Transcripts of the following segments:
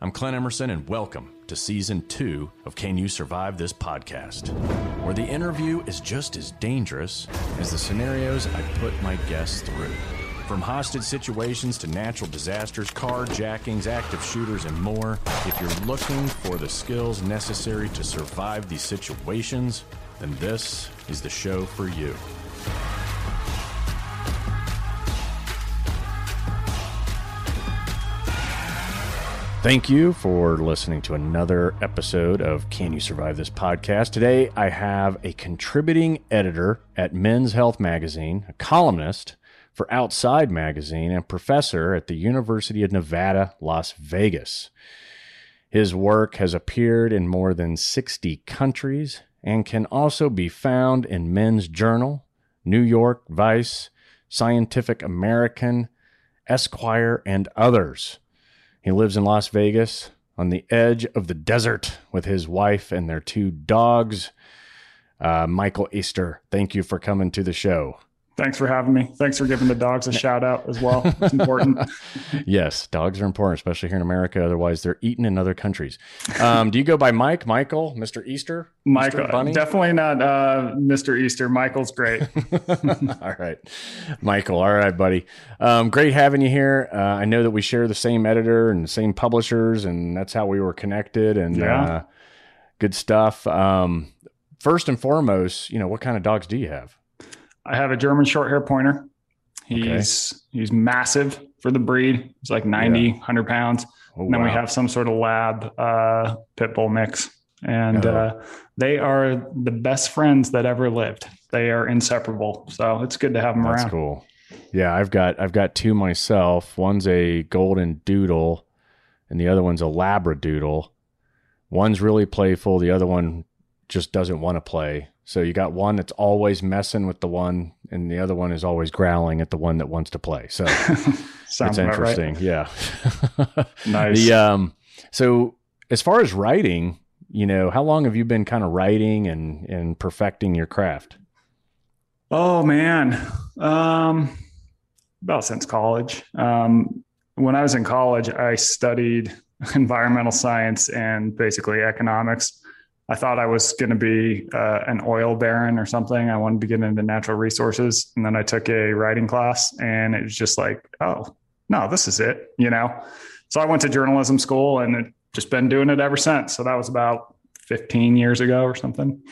I'm Clint Emerson, and welcome to season two of Can You Survive This Podcast, where the interview is just as dangerous as the scenarios I put my guests through. From hostage situations to natural disasters, carjackings, active shooters, and more, if you're looking for the skills necessary to survive these situations, then this is the show for you. Thank you for listening to another episode of Can You Survive This Podcast. Today, I have a contributing editor at Men's Health Magazine, a columnist for Outside Magazine, and professor at the University of Nevada, Las Vegas. His work has appeared in more than 60 countries and can also be found in Men's Journal, New York Vice, Scientific American, Esquire, and others. He lives in Las Vegas on the edge of the desert with his wife and their two dogs. Uh, Michael Easter, thank you for coming to the show. Thanks for having me. Thanks for giving the dogs a shout out as well. It's important. yes, dogs are important, especially here in America. Otherwise, they're eaten in other countries. Um, do you go by Mike, Michael, Mr. Easter? Michael, Mr. Definitely not uh, Mr. Easter. Michael's great. all right, Michael. All right, buddy. Um, great having you here. Uh, I know that we share the same editor and the same publishers, and that's how we were connected. And Yeah. uh, good stuff. Um, first and foremost, you know, what kind of dogs do you have? I have a German short hair pointer. He's he's massive for the breed. He's like 90, 100 pounds. Oh, and then we have some sort of lab uh, pit bull mix. And Oh. uh, they are the best friends that ever lived. They are inseparable. So it's good to have them That's around. cool. Yeah, I've got I've got two myself. One's a golden doodle, and the other one's a labradoodle. One's really playful. The other one just doesn't want to play. So you got one that's always messing with the one, and the other one is always growling at the one that wants to play. So it's about right. interesting. Yeah. Nice. The um. So as far as writing, you know, how long have you been kind of writing and and perfecting your craft? Oh man, um, about since college. Um, when I was in college, I studied environmental science and basically economics. I thought I was going to be uh, an oil baron or something. I wanted to get into natural resources, and then I took a writing class, and it was just like, oh no, this is it, you know. So I went to journalism school, and it just been doing it ever since. So that was about 15 years ago or something.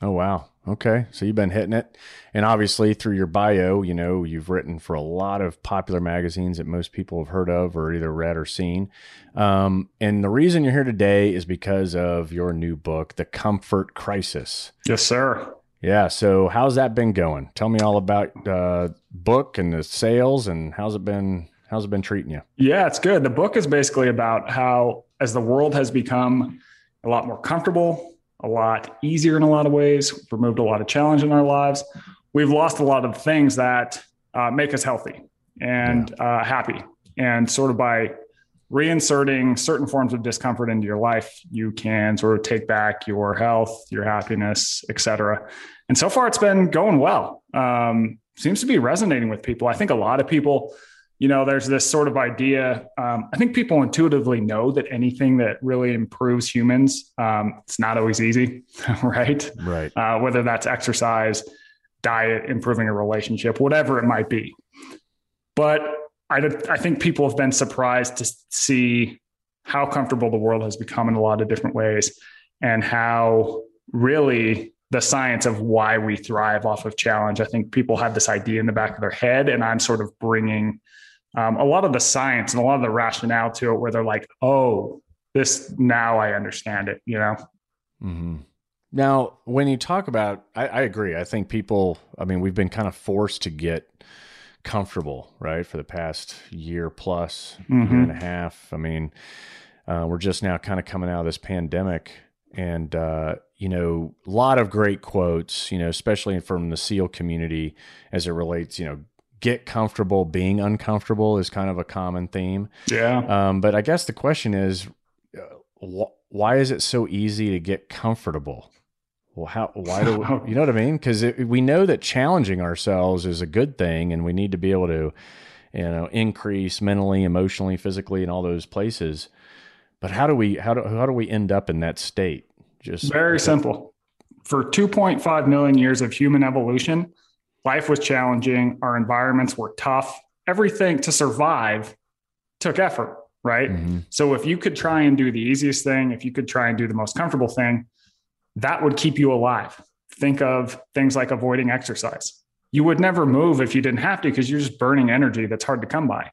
Oh wow. Okay. So you've been hitting it. And obviously through your bio, you know, you've written for a lot of popular magazines that most people have heard of or either read or seen. Um, and the reason you're here today is because of your new book, The Comfort Crisis. Yes, sir. Yeah. So how's that been going? Tell me all about uh book and the sales and how's it been how's it been treating you? Yeah, it's good. The book is basically about how, as the world has become a lot more comfortable, a lot easier in a lot of ways, removed a lot of challenge in our lives, we've lost a lot of things that uh, make us healthy and uh, happy. And sort of by reinserting certain forms of discomfort into your life, you can sort of take back your health, your happiness, et cetera. And so far, it's been going well. Um, seems to be resonating with people. I think a lot of people you know, there's this sort of idea. Um, I think people intuitively know that anything that really improves humans, um, it's not always easy, right? Right. Uh, whether that's exercise, diet, improving a relationship, whatever it might be. But I, I think people have been surprised to see how comfortable the world has become in a lot of different ways and how really the science of why we thrive off of challenge. I think people have this idea in the back of their head, and I'm sort of bringing um, a lot of the science and a lot of the rationale to it where they're like, oh, this now I understand it, you know? Mm-hmm. Now, when you talk about, I, I, agree. I think people, I mean, we've been kind of forced to get comfortable, right, for the past year plus, mm-hmm. year and a half. I mean, uh, we're just now kind of coming out of this pandemic, and uh, you know, a lot of great quotes, you know, especially from the SEAL community as it relates, you know, get comfortable being uncomfortable is kind of a common theme. Yeah. Um, but I guess the question is, uh, wh- why is it so easy to get comfortable? Well, how, why do we, you know what I mean? Because we know that challenging ourselves is a good thing, and we need to be able to, you know, increase mentally, emotionally, physically, in all those places. But how do we how do how do we end up in that state? Just very simple. For 2.5 million years of human evolution, life was challenging. Our environments were tough. Everything to survive took effort, right? Mm-hmm. So if you could try and do the easiest thing, if you could try and do the most comfortable thing, that would keep you alive. Think of things like avoiding exercise. You would never move if you didn't have to because you're just burning energy that's hard to come by.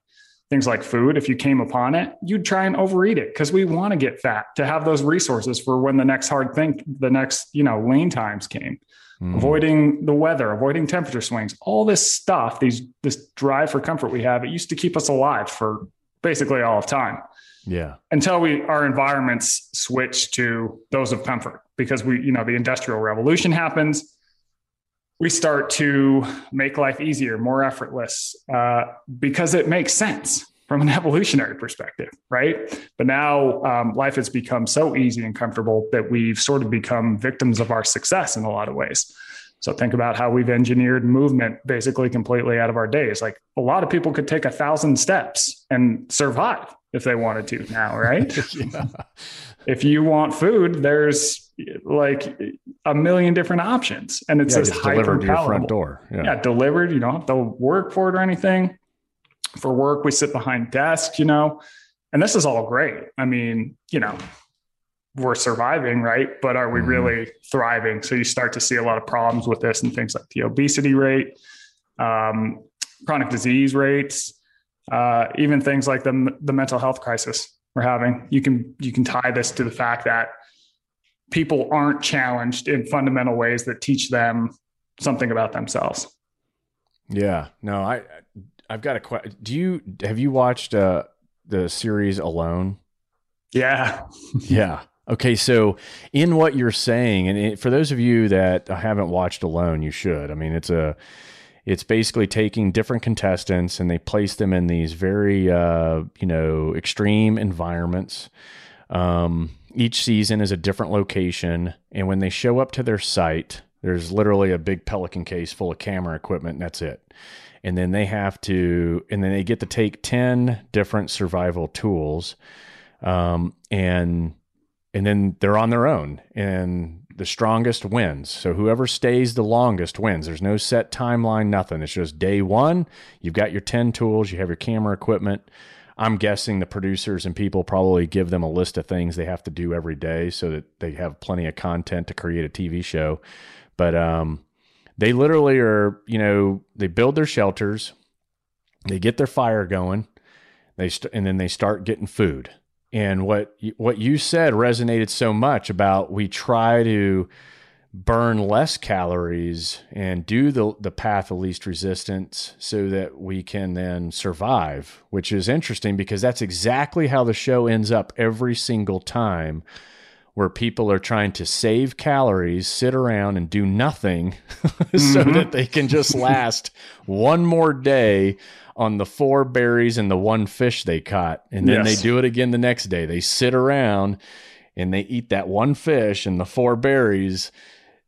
Things like food, if you came upon it, you'd try and overeat it because we want to get fat to have those resources for when the next hard thing, the next, you know, lean times came. Mm. Avoiding the weather, avoiding temperature swings, all this stuff, these this drive for comfort we have, it used to keep us alive for basically all of time. Yeah. Until we our environments switch to those of comfort because we, you know, the industrial revolution happens. We start to make life easier, more effortless, uh, because it makes sense from an evolutionary perspective, right? But now um, life has become so easy and comfortable that we've sort of become victims of our success in a lot of ways. So think about how we've engineered movement basically completely out of our days. Like a lot of people could take a thousand steps and survive if they wanted to now, right? yeah. If you want food, there's like a million different options, and it's yeah, just delivered to your front door. Yeah. yeah, delivered. You don't have to work for it or anything. For work, we sit behind desks, you know, and this is all great. I mean, you know, we're surviving, right? But are we mm-hmm. really thriving? So you start to see a lot of problems with this and things like the obesity rate, um, chronic disease rates, uh, even things like the the mental health crisis we're having. You can you can tie this to the fact that people aren't challenged in fundamental ways that teach them something about themselves. Yeah. No, I I've got a question. Do you have you watched uh, the series Alone? Yeah. yeah. Okay, so in what you're saying, and it, for those of you that haven't watched Alone, you should. I mean, it's a it's basically taking different contestants and they place them in these very uh, you know extreme environments. Um, each season is a different location, and when they show up to their site, there's literally a big Pelican case full of camera equipment, and that's it. And then they have to, and then they get to take ten different survival tools, um, and and then they're on their own, and the strongest wins. So whoever stays the longest wins. There's no set timeline, nothing. It's just day one. You've got your 10 tools, you have your camera equipment. I'm guessing the producers and people probably give them a list of things they have to do every day so that they have plenty of content to create a TV show. But um, they literally are, you know, they build their shelters, they get their fire going, they st- and then they start getting food. And what what you said resonated so much about we try to burn less calories and do the the path of least resistance so that we can then survive which is interesting because that's exactly how the show ends up every single time where people are trying to save calories, sit around and do nothing so mm-hmm. that they can just last one more day on the four berries and the one fish they caught. And then yes. they do it again the next day. They sit around and they eat that one fish and the four berries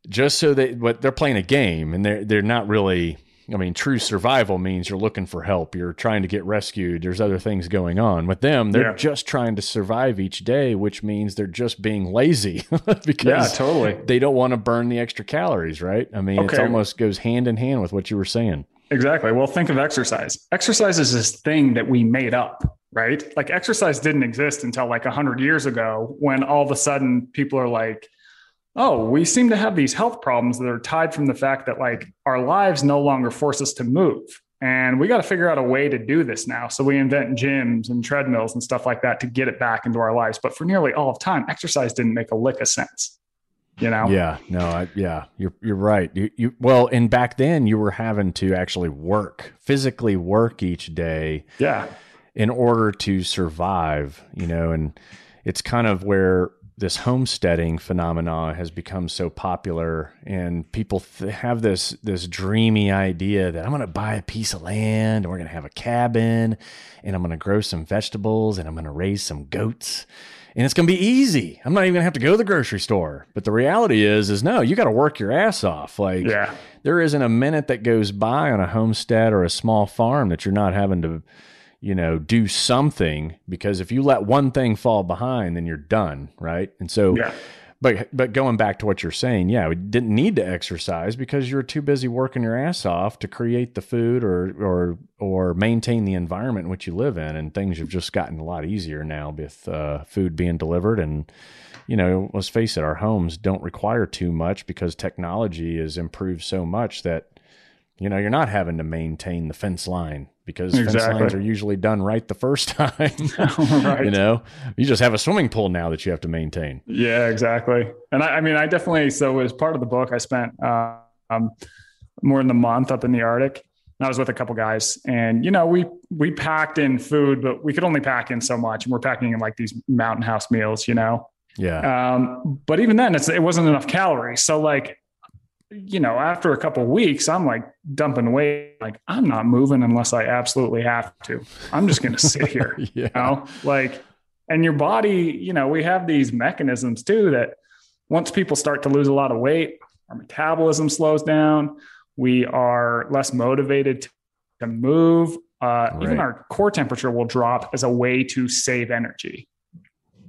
just so that what they're playing a game and they're they're not really I mean, true survival means you're looking for help. You're trying to get rescued. There's other things going on. With them, they're Yeah. just trying to survive each day, which means they're just being lazy because Yeah, totally. they don't want to burn the extra calories, right? I mean, it almost goes hand in hand with what you were saying. Exactly. Well, think of exercise. Exercise is this thing that we made up, right? Like exercise didn't exist until like 100 years ago when all of a sudden people are like, oh, we seem to have these health problems that are tied from the fact that like our lives no longer force us to move. And we got to figure out a way to do this now. So we invent gyms and treadmills and stuff like that to get it back into our lives. But for nearly all of time, exercise didn't make a lick of sense. You know? Yeah, no, I, yeah, you're you're right. You you well, and back then you were having to actually work, physically work each day Yeah. in order to survive, you know, and it's kind of where this homesteading phenomena has become so popular and people th- have this this dreamy idea that I'm going to buy a piece of land and we're going to have a cabin and I'm going to grow some vegetables and I'm going to raise some goats and it's going to be easy. I'm not even going to have to go to the grocery store. But the reality is is no, you got to work your ass off. Like Yeah. there isn't a minute that goes by on a homestead or a small farm that you're not having to, you know, do something because if you let one thing fall behind, then you're done, right? And so, Yeah. but but going back to what you're saying, yeah, we didn't need to exercise because you were too busy working your ass off to create the food or or or maintain the environment in which you live in, and things have just gotten a lot easier now with uh, food being delivered and you know, let's face it, our homes don't require too much because technology has improved so much that, you know, you're not having to maintain the fence line because fence lines are usually done right the first time. Right. You know, you just have a swimming pool now that you have to maintain. Yeah, exactly. And I, I mean, I definitely, so as part of the book, I spent uh, um, more than a month up in the Arctic. And I was with a couple guys and, you know, we, we packed in food, but we could only pack in so much. And we're packing in like these mountain house meals, you know? Yeah. Um, but even then it's, it wasn't enough calories. So like, you know, after a couple weeks, I'm like dumping weight. Like I'm not moving unless I absolutely have to. I'm just going to sit here yeah. you know like and your body you know we have these mechanisms too that once people start to lose a lot of weight our metabolism slows down we are less motivated to, to move uh, even our core temperature will drop as a way to save energy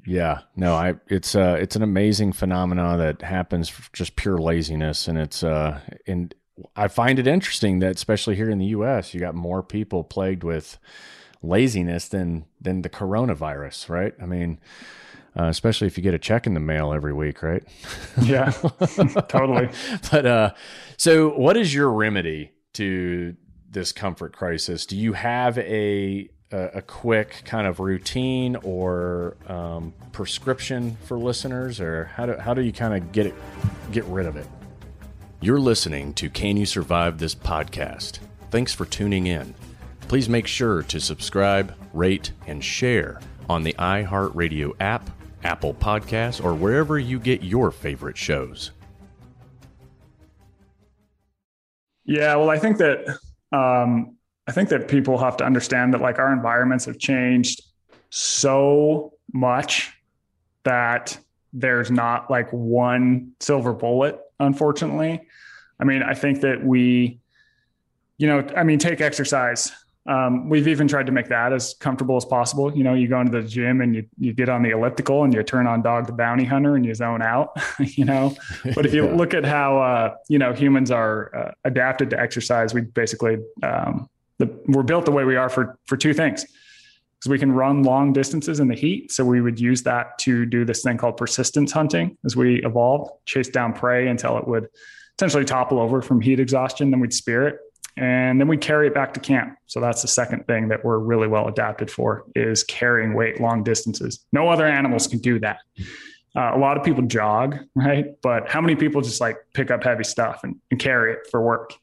Yeah, no, I it's uh it's an amazing phenomena that happens just pure laziness, and it's uh and I find it interesting that especially here in the U.S. you got more people plagued with laziness than than the coronavirus, right? I mean, uh, especially if you get a check in the mail every week, right? yeah totally but uh, so what is your remedy to this comfort crisis? Do you have a a, a quick kind of routine or um, prescription for listeners, or how do how do you kind of get it get rid of it? You're listening to Can You Survive This podcast. Thanks for tuning in. Please make sure to subscribe, rate, and share on the iHeartRadio app, Apple Podcasts, or wherever you get your favorite shows. Yeah, well, I think that um, I think that people have to understand that like our environments have changed so much that there's not like one silver bullet. Unfortunately, I mean, I think that we, you know, I mean, take exercise. Um, we've even tried to make that as comfortable as possible. You know, you go into the gym and you you get on the elliptical and you turn on Dog the Bounty Hunter and you zone out. you know, but if you Yeah. look at how uh, you know humans are uh, adapted to exercise, we basically um, the, we're built the way we are for for two things. Because we can run long distances in the heat, so we would use that to do this thing called persistence hunting. As we evolved, chase down prey until it would essentially topple over from heat exhaustion. Then we'd spear it, and then we'd carry it back to camp. So that's the second thing that we're really well adapted for is carrying weight long distances. No other animals can do that. Uh, a lot of people jog, right? But how many people just like pick up heavy stuff and, and carry it for work?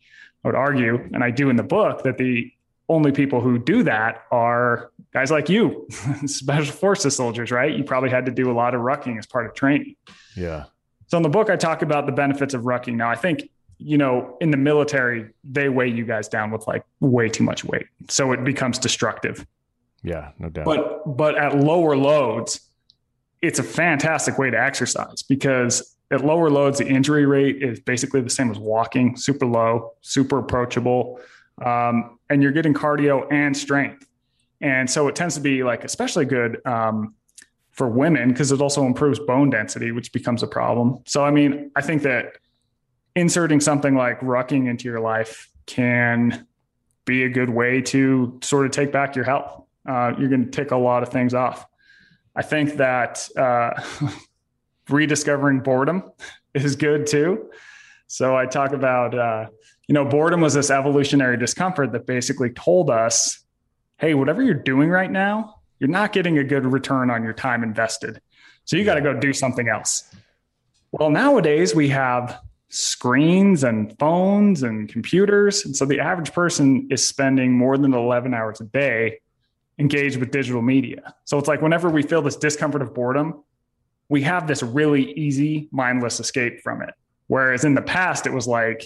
I would argue, and I do in the book, that the only people who do that are guys like you, special forces soldiers, right? You probably had to do a lot of rucking as part of training. Yeah. So in the book, I talk about the benefits of rucking. Now, I think, you know, in the military, they weigh you guys down with like way too much weight. So it becomes destructive. Yeah, no doubt. But but at lower loads, it's a fantastic way to exercise because at lower loads, the injury rate is basically the same as walking, super low, super approachable. Um, and you're getting cardio and strength. And so it tends to be like especially good um, for women because it also improves bone density, which becomes a problem. So, I mean, I think that inserting something like rucking into your life can be a good way to sort of take back your health. Uh, you're going to tick a lot of things off. I think that uh, rediscovering boredom is good too. So I talk about, uh, you know, boredom was this evolutionary discomfort that basically told us, hey, whatever you're doing right now, you're not getting a good return on your time invested. So you got to go do something else. Well, nowadays we have screens and phones and computers. And so the average person is spending more than 11 hours a day engaged with digital media. So it's like whenever we feel this discomfort of boredom, we have this really easy, mindless escape from it. Whereas in the past, it was like,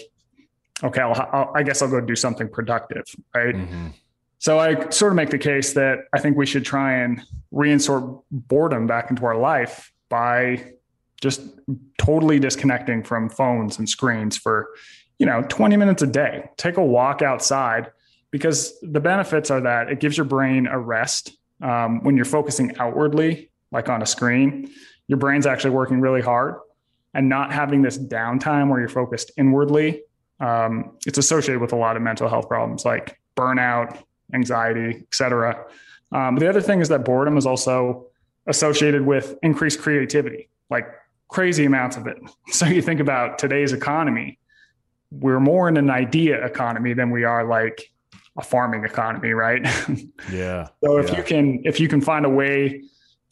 okay, I'll, I'll, i guess I'll go do something productive, right? Mm-hmm. So I sort of make the case that I think we should try and reinsert boredom back into our life by just totally disconnecting from phones and screens for, you know, 20 minutes a day. Take a walk outside because the benefits are that it gives your brain a rest. Um, when you're focusing outwardly, like on a screen, your brain's actually working really hard and not having this downtime where you're focused inwardly. Um, it's associated with a lot of mental health problems like burnout, anxiety, etc. Um, the other thing is that boredom is also associated with increased creativity, like crazy amounts of it. So you think about today's economy, we're more in an idea economy than we are like a farming economy, right? Yeah. so if yeah. you can if you can find a way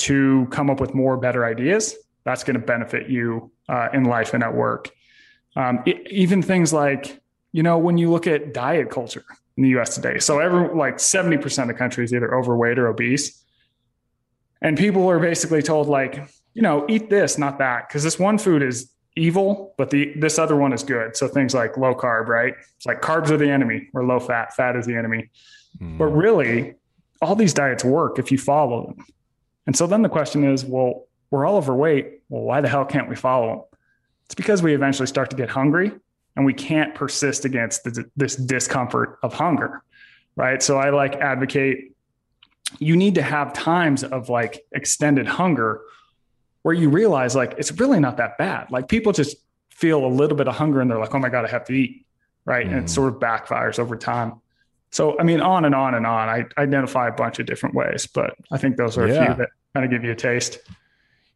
to come up with more better ideas, that's going to benefit you uh, in life and at work. Um, it, even things like you know when you look at diet culture in the U.S. today, so every like seventy percent of the country is either overweight or obese, and people are basically told like you know eat this, not that, because this one food is evil, but the this other one is good. So things like low carb, right? It's like carbs are the enemy, or low fat, fat is the enemy. Mm. But really, all these diets work if you follow them. And so then the question is, well, we're all overweight. Well, why the hell can't we follow them? It's because we eventually start to get hungry and we can't persist against the, this discomfort of hunger, right? So I like advocate you need to have times of like extended hunger where you realize like it's really not that bad. Like people just feel a little bit of hunger and they're like, oh my God, I have to eat. Right. Mm. And it mm. sort of backfires over time. So, I mean, on and on and on. I identify a bunch of different ways, but I think those are yeah. a few that kind of give you a taste.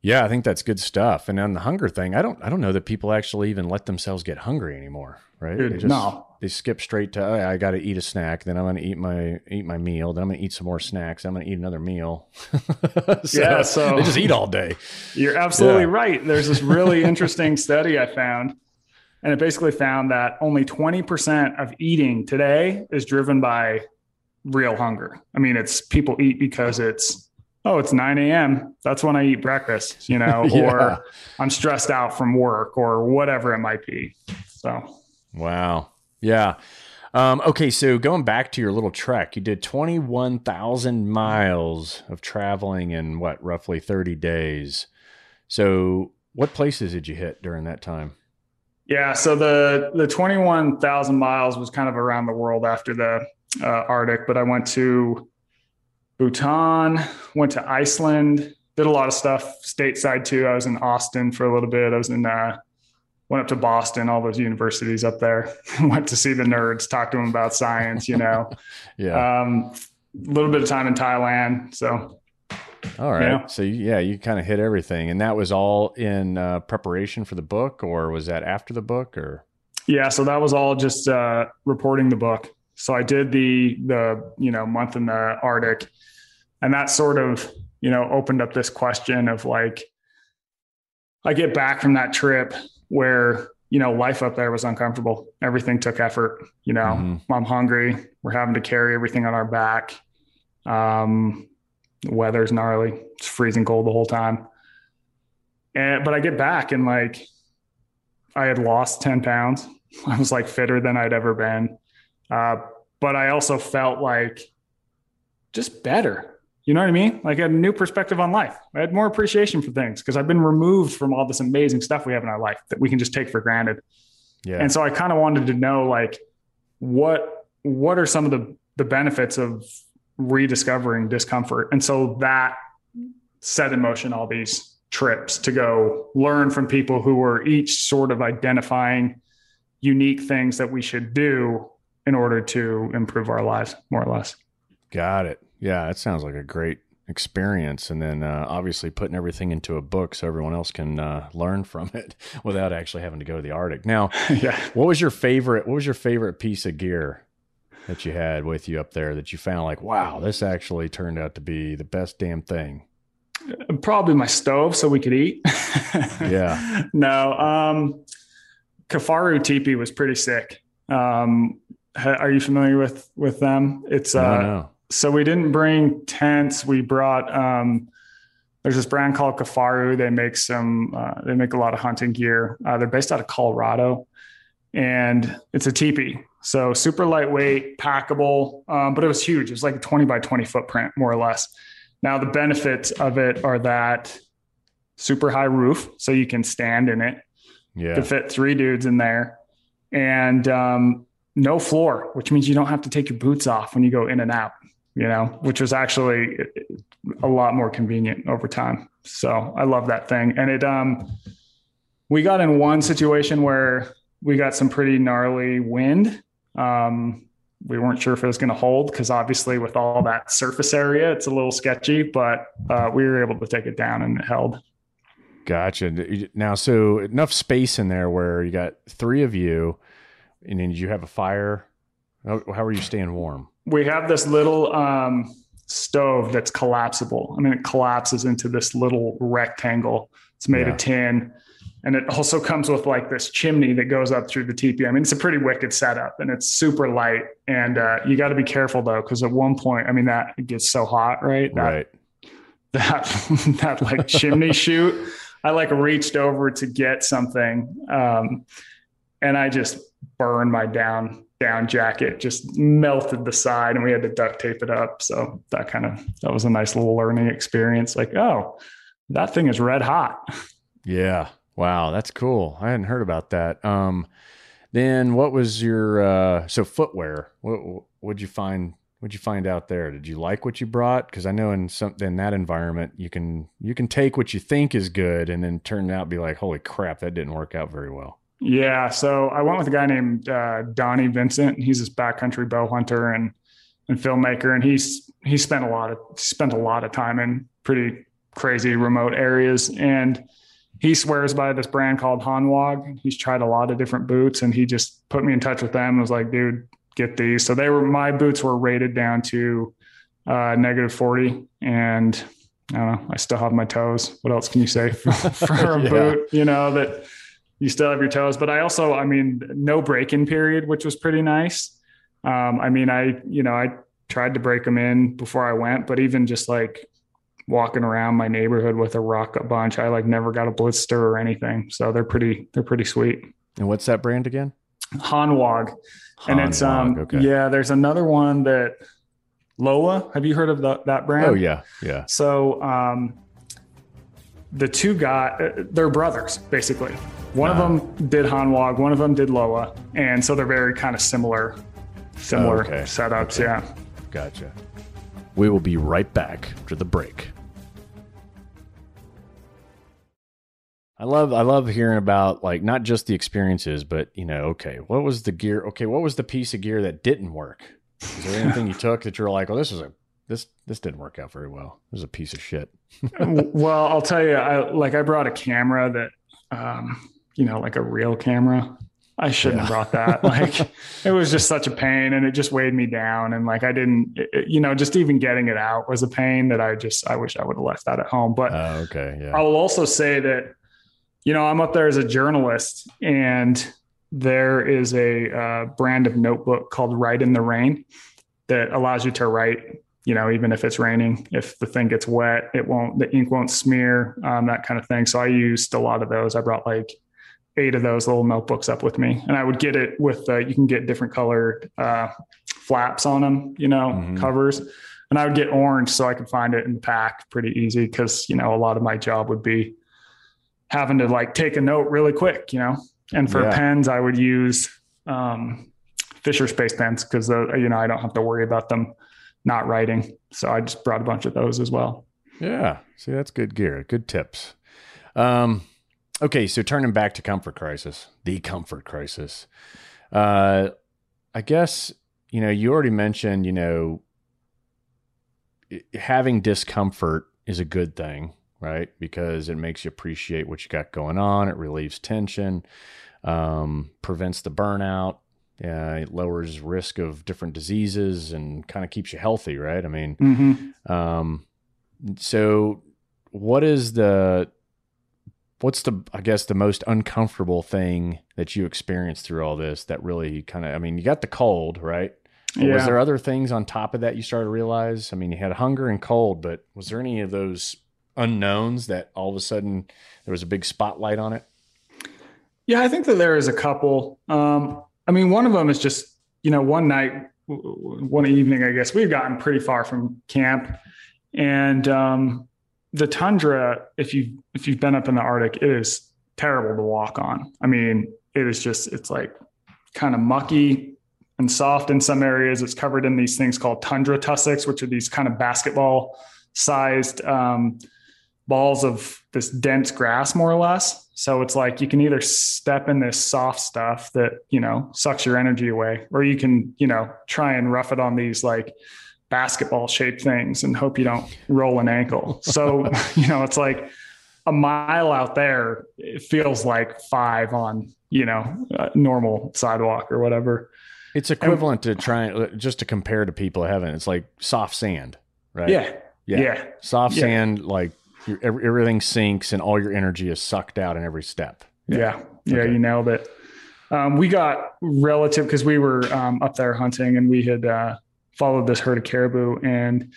Yeah, I think that's good stuff. And on the hunger thing, I don't, I don't know that people actually even let themselves get hungry anymore, right? Dude, they just, no, they skip straight to, oh, I got to eat a snack, then I'm going to eat my eat my meal, then I'm going to eat some more snacks, I'm going to eat another meal. so yeah, so they just eat all day. You're absolutely yeah. right. There's this really interesting study I found and it basically found that only 20% of eating today is driven by real hunger. I mean, it's people eat because it's, oh, it's 9 a.m. That's when I eat breakfast, you know, yeah. or I'm stressed out from work or whatever it might be. So, wow. Yeah. Um, okay. So going back to your little trek, you did 21,000 miles of traveling in what, roughly 30 days. So, what places did you hit during that time? Yeah, so the the twenty one thousand miles was kind of around the world after the uh, Arctic, but I went to Bhutan, went to Iceland, did a lot of stuff stateside too. I was in Austin for a little bit. I was in uh, went up to Boston, all those universities up there. went to see the nerds, talk to them about science. You know, yeah. Um, a little bit of time in Thailand. So all right. So yeah, you kind of hit everything, and that was all in uh, preparation for the book, or was that after the book, or? Yeah, so that was all just uh, reporting the book. So I did the the you know month in the Arctic, and that sort of you know opened up this question of like, I get back from that trip where you know life up there was uncomfortable. Everything took effort. You know, mm-hmm. I'm hungry. We're having to carry everything on our back. Um, the weather's gnarly. It's freezing cold the whole time. And but I get back and like I had lost 10 pounds. I was like fitter than I'd ever been. Uh, but I also felt like just better. You know what I mean? Like I had a new perspective on life. I had more appreciation for things because I've been removed from all this amazing stuff we have in our life that we can just take for granted. Yeah. And so I kind of wanted to know like what what are some of the the benefits of rediscovering discomfort. And so that set in motion all these trips to go learn from people who were each sort of identifying unique things that we should do in order to improve our lives more or less. Got it. Yeah, that sounds like a great experience and then uh, obviously putting everything into a book so everyone else can uh, learn from it without actually having to go to the arctic now yeah what was your favorite what was your favorite piece of gear that you had with you up there that you found like wow this actually turned out to be the best damn thing probably my stove so we could eat yeah no um Kifaru teepee was pretty sick um are you familiar with with them it's no, uh no. so we didn't bring tents. We brought um, there's this brand called Kifaru. They make some uh, they make a lot of hunting gear. Uh, they're based out of Colorado, and it's a teepee. So super lightweight, packable, um, but it was huge. It was like a 20 by 20 footprint, more or less. Now the benefits of it are that super high roof, so you can stand in it yeah to fit three dudes in there, and um, no floor, which means you don't have to take your boots off when you go in and out. You know, which was actually a lot more convenient over time. So I love that thing. And it, um, we got in one situation where we got some pretty gnarly wind. Um, we weren't sure if it was going to hold because obviously with all that surface area, it's a little sketchy, but uh, we were able to take it down and it held. Gotcha. Now, so enough space in there where you got three of you, and then you have a fire. How, how are you staying warm? We have this little um, stove that's collapsible. I mean, it collapses into this little rectangle. It's made Yeah. of tin. And it also comes with like this chimney that goes up through the teepee. I mean, it's a pretty wicked setup and it's super light. And uh, you got to be careful though, because at one point, I mean, that gets so hot, right? That, right. that that like chimney shoot, I like reached over to get something, um, and I just burned my down down jacket, just melted the side, and we had to duct tape it up. So that kind of that was a nice little learning experience. Like, oh, that thing is red hot. Yeah. Wow, that's cool. I hadn't heard about that. Um, then what was your uh, so footwear? What would you find? What'd you find out there? Did you like what you brought? Because I know in some in that environment, you can you can take what you think is good and then turn out be like, holy crap, that didn't work out very well. Yeah. So I went with a guy named uh, Donnie Vincent. He's this backcountry bow hunter and and filmmaker, and he's he spent a lot of spent a lot of time in pretty crazy remote areas, and he swears by this brand called Hanwag. He's tried a lot of different boots, and he just put me in touch with them. and was like, dude, get these. So they were my boots were rated down to uh, negative forty, and I don't know. I still have my toes. What else can you say for, for a Yeah. boot? You know that you still have your toes. But I also, I mean, no break-in period, which was pretty nice. Um, I mean, I you know I tried to break them in before I went, but even just like walking around my neighborhood with a rock a bunch, I like never got a blister or anything. So they're pretty they're pretty sweet. And what's that brand again? Hanwag, and it's um okay. yeah. There's another one that Lowa. Have you heard of the, that brand? Oh yeah, yeah. So um, the two guys, they're brothers basically. One Uh-huh. of them did Hanwag, one of them did Lowa, and so they're very kind of similar, similar Okay. setups. Okay. Yeah. Gotcha. We will be right back after the break. I love I love hearing about like not just the experiences, but you know, okay, what was the gear? Okay, what was the piece of gear that didn't work? Is there anything you took that you're like, oh, this is a this this didn't work out very well. This is a piece of shit. well, I'll tell you, I like I brought a camera that, um, you know, like a real camera. I shouldn't have brought that. Like, it was just such a pain, and it just weighed me down. And like, I didn't, it- you know, just even getting it out was a pain that I just, I wish I would have left that at home. But Oh, okay, yeah. I will also say that, you know, I'm up there as a journalist, and there is a uh, brand of notebook called Rite in the Rain that allows you to write, you know, even if it's raining, if the thing gets wet, it won't, the ink won't smear, um, that kind of thing. So I used a lot of those. I brought like eight of those little notebooks up with me, and I would get it with, uh, you can get different colored uh, flaps on them, you know, Mhm. covers. and I would get orange so I could find it in the pack pretty easy because you know a lot of my job would be having to like take a note really quick, you know. And for Yeah. pens, I would use um, Fisher Space pens because you know I don't have to worry about them not writing. So I just brought a bunch of those as well. Yeah. See, that's good gear. Good tips. Um, okay, so turning back to comfort crisis, the comfort crisis. Uh, I guess you know you already mentioned you know having discomfort is a good thing, right? Because it makes you appreciate what you got going on. It relieves tension, um, prevents the burnout. Yeah, it lowers risk of different diseases and kind of keeps you healthy, right? I mean, Mm-hmm. um, so what is the what's the I guess the most uncomfortable thing that you experienced through all this that really kind of I mean you got the cold right Yeah. was there other things on top of that you started to realize I mean you had hunger and cold but was there any of those unknowns that all of a sudden there was a big spotlight on it Yeah, I think that there is a couple. Um, I mean, one of them is just, you know, one night, one evening, I guess we've gotten pretty far from camp, and um, the tundra. If you if you've been up in the Arctic, it is terrible to walk on. I mean, it is just it's like kind of mucky and soft in some areas. It's covered in these things called tundra tussocks, which are these kind of basketball sized um, balls of this dense grass, more or less. So it's like you can either step in this soft stuff that, you know, sucks your energy away, or you can, you know, try and rough it on these like basketball shaped things and hope you don't roll an ankle. So, you know, it's like a mile out there, it feels like five on, you know, a normal sidewalk or whatever. it's equivalent to trying uh, just to compare to people who haven't it's like soft sand right Yeah. Yeah. Yeah. soft Yeah. sand like your, every- everything sinks and all your energy is sucked out in every step Yeah. Yeah. Okay. You nailed it. Um, we got relative because we were um, up there hunting and we had uh, followed this herd of caribou and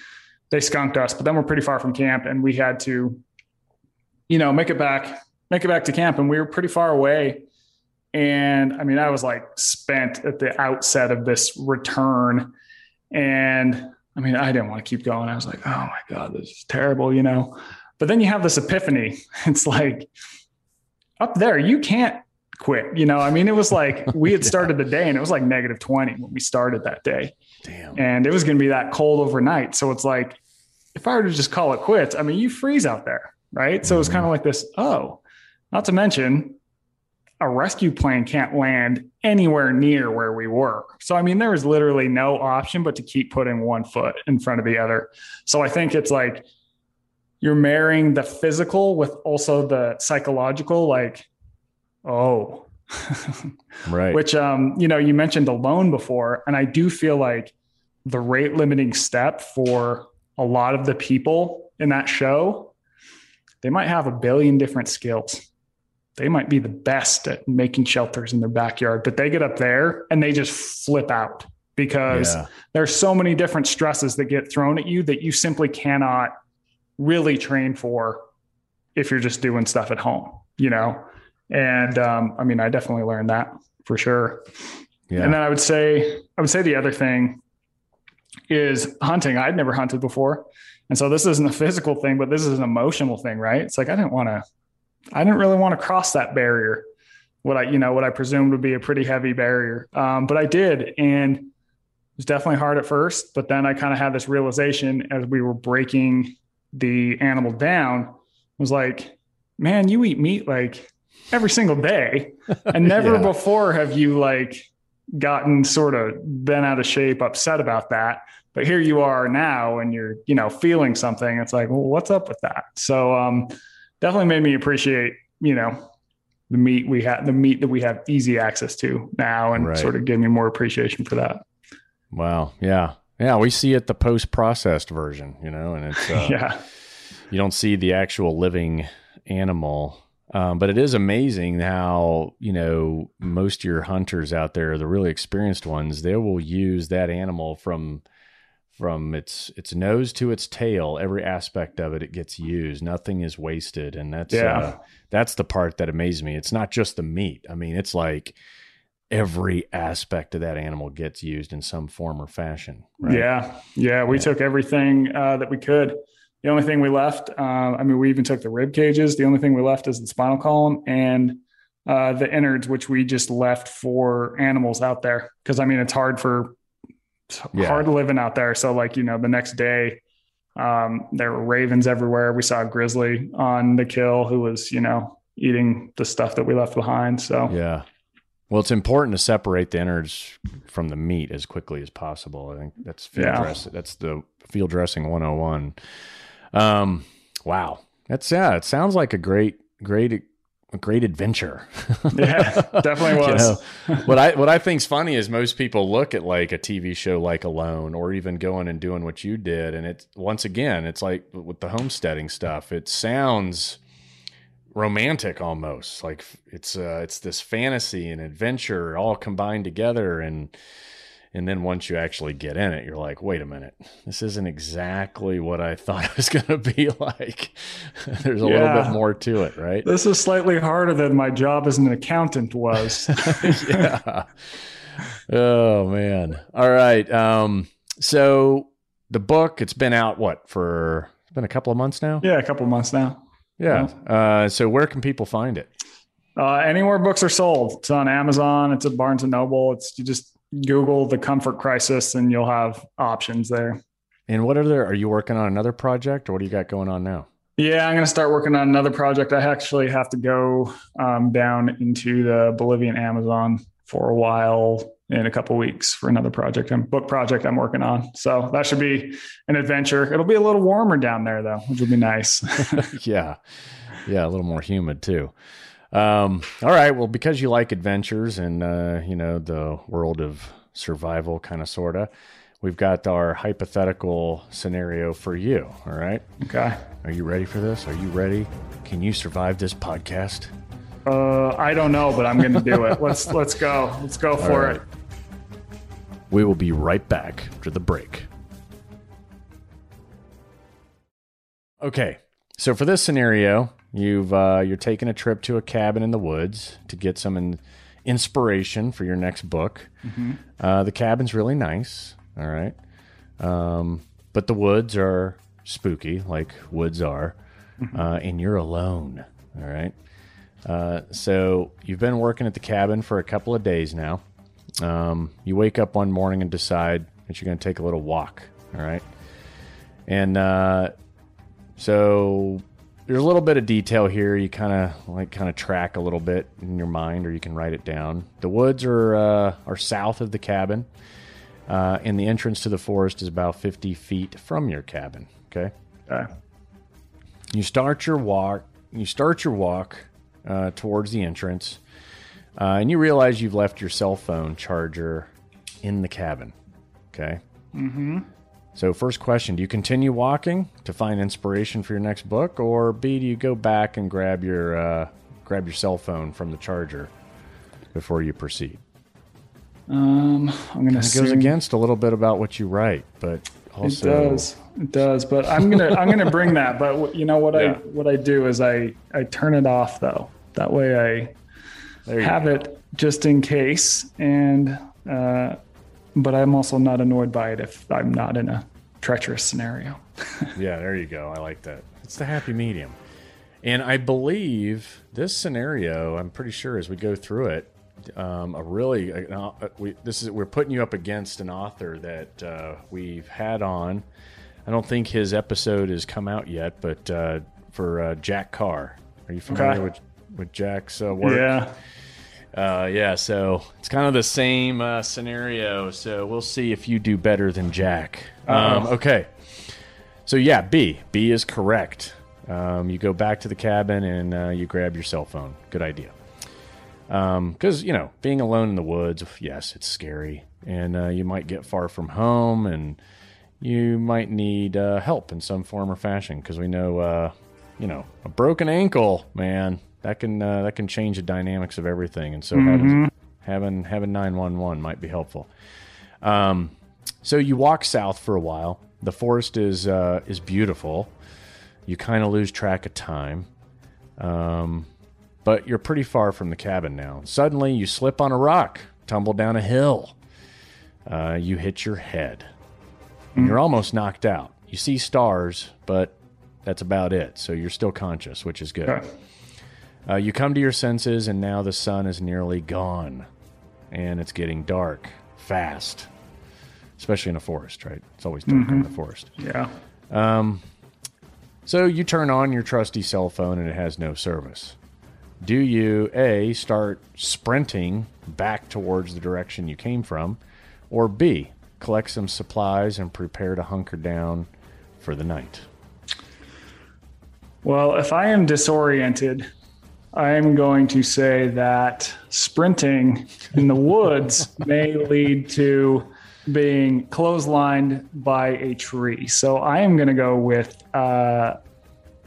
they skunked us, but then we're pretty far from camp and we had to, you know, make it back, make it back to camp. And we were pretty far away. And I mean, I was like spent at the outset of this return. And I mean, I didn't want to keep going. I was like, oh my God, this is terrible, you know? But then you have this epiphany. It's like, up there, you can't quit. You know, I mean, it was like we had started the day and it was like negative 20 when we started that day. damn And it was going to be that cold overnight. So it's like, if I were to just call it quits, I mean, you freeze out there. Right. So it's mm-hmm. kind of like this. Oh, not to mention a rescue plane can't land anywhere near where we were. So, I mean, there was literally no option but to keep putting one foot in front of the other. So I think it's like, you're marrying the physical with also the psychological like oh. Right. Which um you know you mentioned alone before and i do feel like the rate limiting step for a lot of the people in that show they might have a billion different skills. They might be the best at making shelters in their backyard but they get up there and they just flip out because Yeah. there's so many different stresses that get thrown at you that you simply cannot really train for if you're just doing stuff at home, you know? And um, I mean, I definitely learned that for sure. yeah And then I would say, I would say the other thing is hunting. I'd never hunted before. And so this isn't a physical thing, but this is an emotional thing, right? It's like, I didn't want to, I didn't really want to cross that barrier. What I, you know, what I presumed would be a pretty heavy barrier. Um, but I did. And it was definitely hard at first, but then I kind of had this realization as we were breaking the animal down was like, man, you eat meat like every single day. And never Yeah. before have you like gotten sort of been out of shape, upset about that. But here you are now and you're, you know, feeling something. It's like, well, what's up with that? So um definitely made me appreciate, you know, the meat we have the meat that we have easy access to now and Right. sort of gave me more appreciation for that. wow yeah yeah we see it the post processed version you know and it's uh, yeah. you don't see the actual living animal. Um, but it is amazing how, you know, most of your hunters out there, the really experienced ones, they will use that animal from from its its nose to its tail, every aspect of it, it gets used. Nothing is wasted. And that's Yeah. uh, that's the part that amazes me. It's not just the meat. I mean, it's like every aspect of that animal gets used in some form or fashion. Right? Yeah, yeah. We Yeah. took everything uh, that we could. The only thing we left, uh, I mean, we even took the rib cages. The only thing we left is the spinal column and uh, the innards, which we just left for animals out there. Because I mean, it's hard for it's Yeah. hard living out there. So, like you know, the next day, um, there were ravens everywhere. We saw a grizzly on the kill who was, you know, eating the stuff that we left behind. So, Yeah. Well, it's important to separate the innards from the meat as quickly as possible. I think that's field Yeah. dress. That's the field dressing 101. Um, wow. That's yeah, it sounds like a great great a great adventure. yeah, definitely You was. know, what I what I think's funny is most people look at like a TV show like Alone or even going and doing what you did and it's once again it's like with the homesteading stuff it sounds romantic almost like it's uh it's this fantasy and adventure all combined together and and then once you actually get in it you're like wait a minute this isn't exactly what I thought it was going to be like there's a little bit more to it right This is slightly harder than my job as an accountant was. yeah. Oh man. All right. Um so the book it's been out what for it's been a couple of months now? yeah, a couple months now. Yeah. Uh so where can people find it? Uh, anywhere books are sold, it's on Amazon. It's at Barnes and Noble. It's you just Google the comfort crisis, and you'll have options there. And what are there are you working on another project or what do you got going on now? Yeah, I'm going to start working on another project. I actually have to go um, down into the Bolivian Amazon for a while in a couple weeks for another project. I'm book project I'm working on. So that should be an adventure. It'll be a little warmer down there though, which will be nice. yeah. Yeah, a little more humid too. Um, all right. Well, because you like adventures and uh, you know, the world of survival kind of sorta, we've got our hypothetical scenario for you. All right. okay. Are you ready for this? Are you ready? Can you survive this podcast? Uh, I don't know, but I'm going to do it. Let's let's go. Let's go for right. it. We will be right back after the break. Okay, so for this scenario, you've uh, you're taking a trip to a cabin in the woods to get some in- inspiration for your next book. Uh, the cabin's really nice, all right, um, but the woods are spooky, like woods are, uh, and you're alone. All right. Uh, so you've been working at the cabin for a couple of days now. Um, you wake up one morning and decide that you're going to take a little walk. All right. And uh, so there's a little bit of detail here. You kind of like kind of track a little bit in your mind, or you can write it down. The woods are uh, are south of the cabin, uh, and the entrance to the forest is about 50 feet from your cabin. Okay. Okay. You start your walk. You start your walk uh, towards the entrance, uh, and you realize you've left your cell phone charger in the cabin. Okay. Mm-hmm. So, first question: Do you continue walking to find inspiration for your next book, or B, do you go back and grab your uh, grab your cell phone from the charger before you proceed? Um, I'm to It goes against a little bit about what you write, but also It does. It does. But I'm gonna I'm gonna bring that. But you know what I what I do is I I turn it off though. That way I have go. it just in case. And uh, but I'm also not annoyed by it if I'm not in a treacherous scenario. Yeah, there you go. I like that. It's the happy medium. And I believe this scenario, I'm pretty sure as we go through it, um, a really, uh, uh, we, this is, we're putting you up against an author that uh, we've had on. I don't think his episode has come out yet, but uh, for uh, Jack Carr. Are you familiar Okay. with, with Jack's uh, work? Yeah. Uh, yeah, so it's kind of the same uh, scenario. So we'll see if you do better than Jack. Um, okay. So yeah, B. B is correct. Um, you go back to the cabin and uh, you grab your cell phone. Good idea. Because you know, being alone in the woods, yes, it's scary, and uh, you might get far from home, and you might need uh, help in some form or fashion. Because we know, uh, you know, a broken ankle, man, that can uh, that can change the dynamics of everything. And so having having having nine one one might be helpful. Um, so you walk south for a while. The forest is uh, is beautiful. You kind of lose track of time, um, but you're pretty far from the cabin now. Suddenly, you slip on a rock, tumble down a hill. Uh, you hit your head. And you're almost knocked out. You see stars, but that's about it. So you're still conscious, which is good. Okay. Uh, you come to your senses, and now the sun is nearly gone, and it's getting dark fast, especially in a forest. Right? It's always dark in the forest. Yeah. Um, So you turn on your trusty cell phone, and it has no service. Do you a start sprinting back towards the direction you came from, or b collect some supplies and prepare to hunker down for the night? Well, if I am disoriented, I am going to say that sprinting in the woods may lead to being clotheslined by a tree. So I am going to go with uh,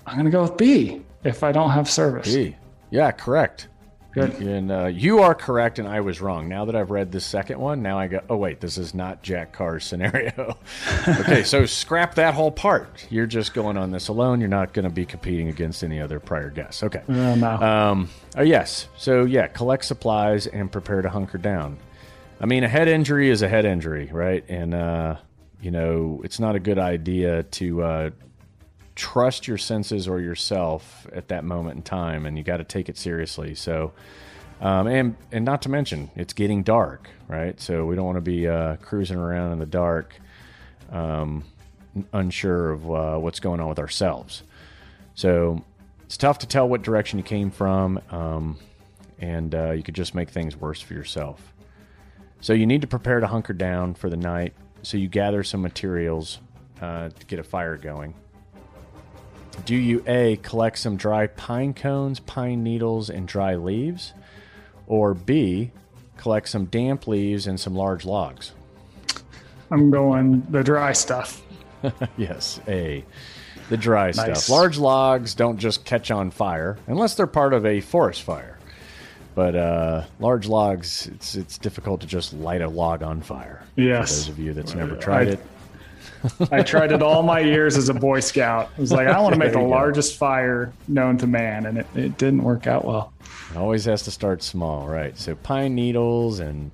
I'm going to go with B if I don't have service. B. Yeah, correct. Good. And uh, you are correct, and I was wrong. Now that I've read the second one, now I go, oh, wait, this is not Jack Carr's scenario. okay, so scrap that whole part. You're just going on this alone. You're not going to be competing against any other prior guests. Okay. Uh, no. Um, oh, yes. So, yeah, collect supplies and prepare to hunker down. I mean, a head injury is a head injury, right? And, uh, you know, it's not a good idea to uh, trust your senses or yourself at that moment in time, and you got to take it seriously. So, um, and and not to mention, it's getting dark, right? So we don't want to be uh, cruising around in the dark, um, unsure of uh, what's going on with ourselves. So it's tough to tell what direction you came from, um, and uh, you could just make things worse for yourself. So you need to prepare to hunker down for the night. So you gather some materials uh, to get a fire going. Do you A, collect some dry pine cones, pine needles, and dry leaves? Or B, collect some damp leaves and some large logs? I'm going the dry stuff. Yes, A, the dry Nice. stuff. Large logs don't just catch on fire unless they're part of a forest fire. But uh, large logs, it's it's difficult to just light a log on fire. Yes. For those of you that's never tried I- it. I tried it all my years as a Boy Scout. I was like, I want to make the go. largest fire known to man, and it, it didn't work out well. It always has to start small, right? So pine needles and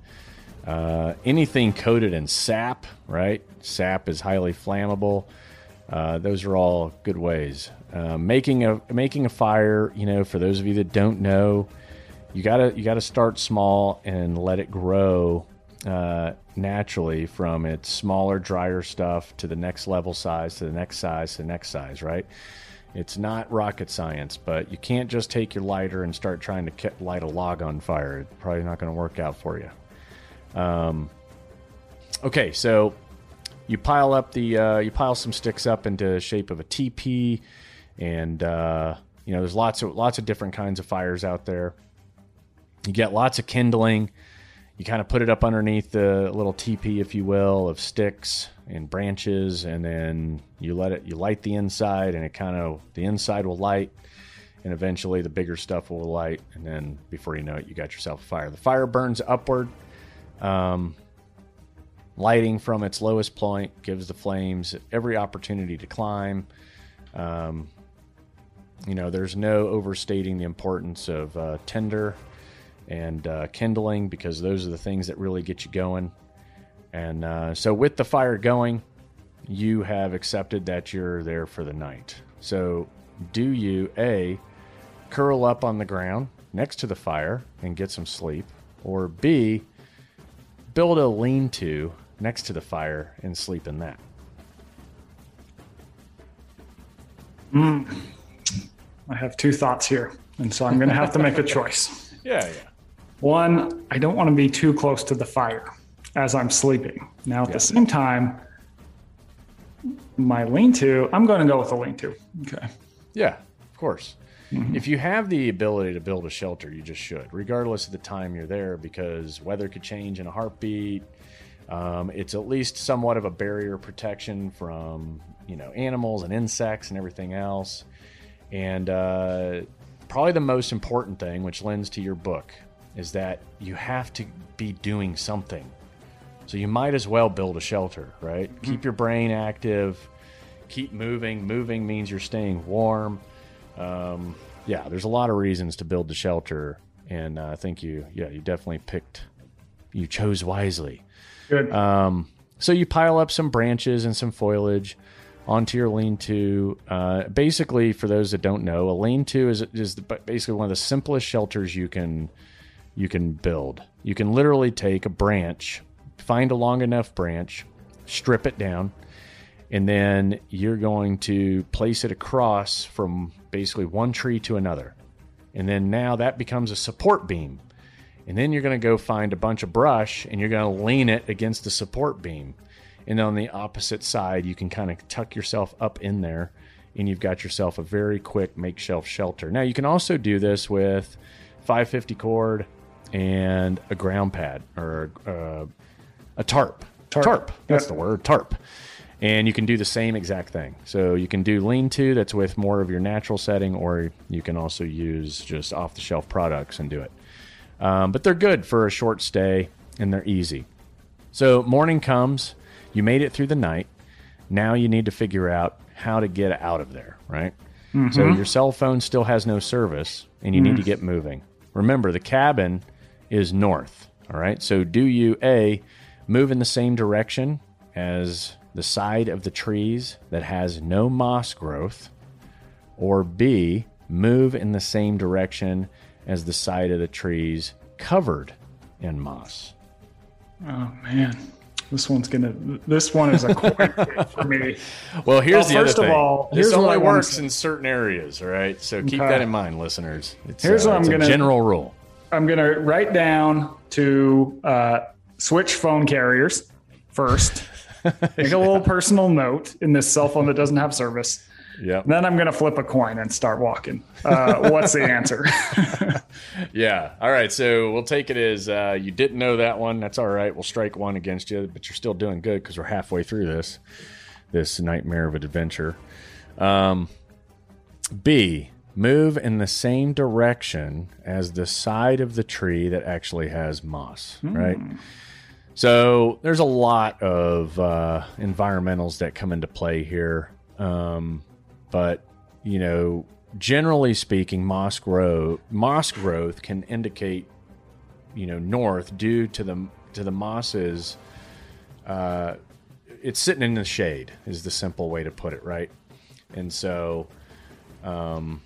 uh, anything coated in sap, right? Sap is highly flammable. Uh, those are all good ways. Uh, making a making a fire, you know, for those of you that don't know, you gotta you gotta start small and let it grow uh, naturally from its smaller, drier stuff to the next level size, to the next size, to the next size, right? It's not rocket science, but you can't just take your lighter and start trying to light a log on fire. It's probably not going to work out for you. Um, okay, so you pile up the uh, you pile some sticks up into shape of a teepee, and uh, you know there's lots of lots of different kinds of fires out there. You get lots of kindling. You kind of put it up underneath the little teepee, if you will, of sticks and branches, and then you let it. You light the inside, and it kind of the inside will light, and eventually the bigger stuff will light, and then before you know it, you got yourself a fire. The fire burns upward. Um, lighting from its lowest point gives the flames every opportunity to climb. Um, you know, there's no overstating the importance of uh, tinder and uh, kindling because those are the things that really get you going. And uh, so, with the fire going, you have accepted that you're there for the night. So, do you A, curl up on the ground next to the fire and get some sleep, or B, build a lean to next to the fire and sleep in that? I have two thoughts here, and so I'm going to have to make a choice. Yeah, yeah. One, I don't want to be too close to the fire as I'm sleeping. Now, at the same time, my lean to, I'm going to go with a lean to. Okay. Yeah, of course. If you have the ability to build a shelter, you just should, regardless of the time you're there, because weather could change in a heartbeat. Um, it's at least somewhat of a barrier protection from you know animals and insects and everything else. And uh, probably the most important thing, which lends to your book, is that you have to be doing something. So you might as well build a shelter, right? Keep your brain active, keep moving. Moving means you're staying warm. Um, yeah, there's a lot of reasons to build the shelter, and uh, I think you, yeah, you definitely picked you chose wisely. Good. Um, so you pile up some branches and some foliage onto your lean-to. Uh, basically, for those that don't know, a lean-to is is the, basically one of the simplest shelters you can you can build. You can literally take a branch, find a long enough branch, strip it down, and then you're going to place it across from basically one tree to another. And then now that becomes a support beam. And then you're going to go find a bunch of brush and you're going to lean it against the support beam. And on the opposite side, you can kind of tuck yourself up in there and you've got yourself a very quick makeshift shelter. Now, you can also do this with 550 cord and a ground pad or uh, a tarp. Tarp. That's Yep. the word, tarp. And you can do the same exact thing. So you can do lean to that's with more of your natural setting, or you can also use just off the shelf products and do it. Um, but they're good for a short stay and they're easy. So morning comes, you made it through the night. Now you need to figure out how to get out of there, right? So your cell phone still has no service and you need to get moving. Remember, the cabin is north, all right? So do you A, move in the same direction as the side of the trees that has no moss growth, or B, move in the same direction as the side of the trees covered in moss? oh man, this one's gonna. This one is a coin flip for me. Well, here's Well, the other first of all, this only works in certain areas, all right? So keep Okay. that in mind, listeners. It's, Here's uh, what I'm a gonna- general rule. I'm gonna write down to uh, switch phone carriers first. Make a little personal note in this cell phone that doesn't have service. Yeah. Then I'm gonna flip a coin and start walking. Uh, what's the answer? Yeah. All right. So we'll take it as uh, you didn't know that one. That's all right. We'll strike one against you, but you're still doing good because we're halfway through this this nightmare of an adventure. Um, B. Move in the same direction as the side of the tree that actually has moss. Right. So there's a lot of uh, environmentals that come into play here, um, but you know, generally speaking, moss growth moss growth can indicate, you know, north due to the to the mosses. Uh, it's sitting in the shade is the simple way to put it, right? And so, um,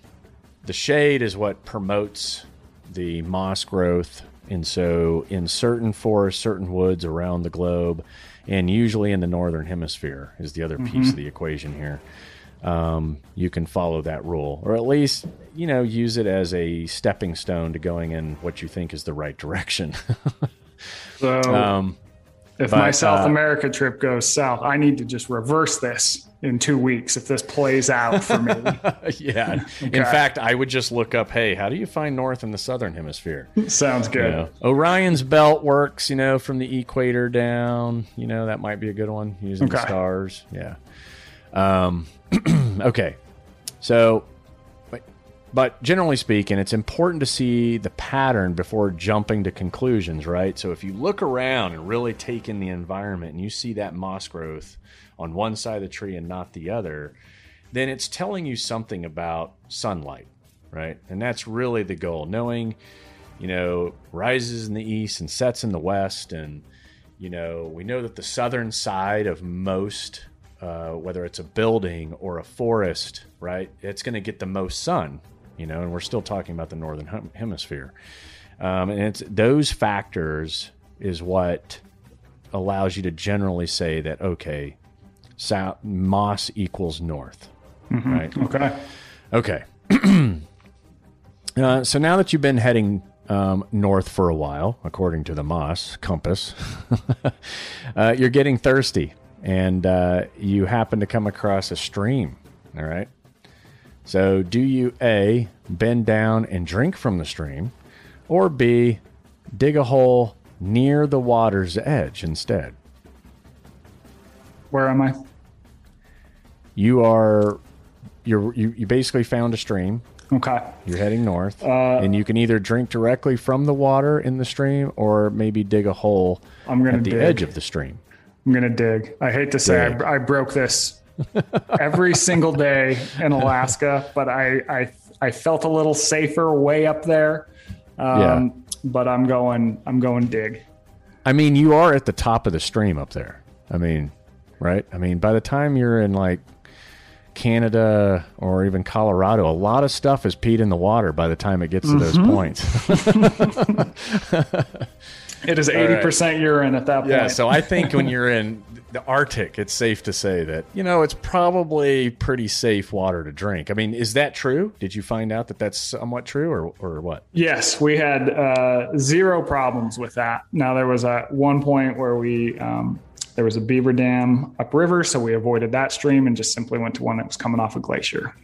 the shade is what promotes the moss growth. And so, in certain forests, certain woods around the globe, and usually in the northern hemisphere, is the other piece of the equation here. Um, you can follow that rule, or at least you know use it as a stepping stone to going in what you think is the right direction. So um, if my South uh, America trip goes south, I need to just reverse this in two weeks if this plays out for me. yeah. In fact, I would just look up, hey, how do you find north in the southern hemisphere? Sounds good. You know, Orion's belt works, you know, from the equator down. You know, that might be a good one using the stars. Yeah. Um, okay. So, but, but generally speaking, it's important to see the pattern before jumping to conclusions, right? So if you look around and really take in the environment and you see that moss growth on one side of the tree and not the other, then it's telling you something about sunlight, right? And that's really the goal. Knowing, you know, rises in the east and sets in the west. And, you know, we know that the southern side of most, uh, whether it's a building or a forest, right, it's going to get the most sun, you know, and we're still talking about the northern hem- hemisphere. Um, and it's those factors is what allows you to generally say that, okay, south, moss equals north, right? Okay. Okay. uh, so now that you've been heading um, north for a while, according to the Moss compass, uh, you're getting thirsty and uh, you happen to come across a stream. All right. So do you A, bend down and drink from the stream, or B, dig a hole near the water's edge instead? Where am I? You are. You're, you, you basically found a stream Okay. You're heading north, Uh, and you can either drink directly from the water in the stream, or maybe dig a hole I'm gonna at the dig. edge of the stream. I'm gonna dig. I hate to say Dig. I, I broke this every single day in Alaska, but I I I felt a little safer way up there. Um, Yeah. But I'm going. I'm going dig. I mean, you are at the top of the stream up there. I mean, right? I mean, by the time you're in like Canada or even Colorado, a lot of stuff is peed in the water by the time it gets to those points. It is 80% urine at that point. yeah, so I think when you're in the Arctic, it's safe to say that, you know, it's probably pretty safe water to drink. I mean, is that true? Did you find out that that's somewhat true or, or what? Yes, we had uh, zero problems with that. Now there was at one point where we um, there was a beaver dam upriver, so we avoided that stream and just simply went to one that was coming off a glacier.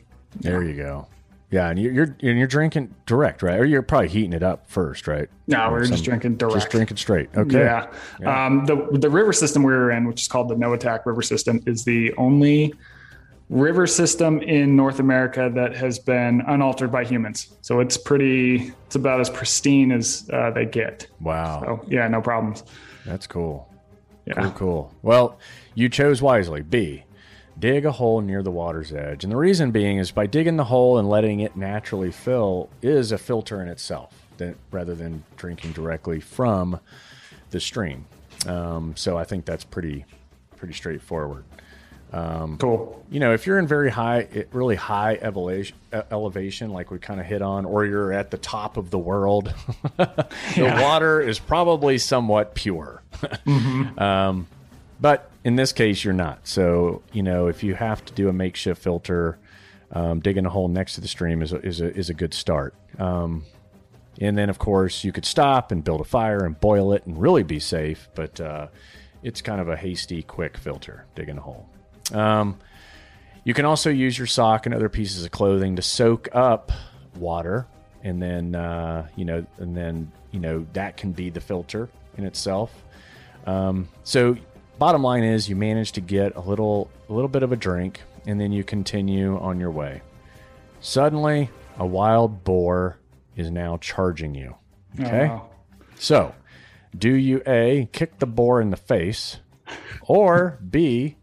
There you go. Yeah, and you're, you're and you're drinking direct, right? Or you're probably heating it up first, right? No, we were just drinking direct. Just drinking straight. Okay. Yeah. Um, the the river system we were in, which is called the Noatak River System, is the only river system in North America that has been unaltered by humans. So it's pretty. It's about as pristine as uh, they get. Wow. So yeah, no problems. That's cool. Yeah. Cool, cool. Well, you chose wisely. B, dig a hole near the water's edge. And the reason being is by digging the hole and letting it naturally fill is a filter in itself that, rather than drinking directly from the stream. Um, so I think that's pretty pretty straightforward. Cool. You know, if you're in very high, really high elevation, elevation, like we kind of hit on, or you're at the top of the world, the water is probably somewhat pure. um, but in this case, you're not. So, you know, if you have to do a makeshift filter, um, digging a hole next to the stream is a, is a, is a good start. Um, and then, of course, you could stop and build a fire and boil it and really be safe. But uh, it's kind of a hasty, quick filter, digging a hole. Um, you can also use your sock and other pieces of clothing to soak up water, and then uh, you know, and then you know that can be the filter in itself. Um, so, bottom line is, you manage to get a little, a little bit of a drink, and then you continue on your way. Suddenly, a wild boar is now charging you. Okay. wow. So, do you A, kick the boar in the face, or B,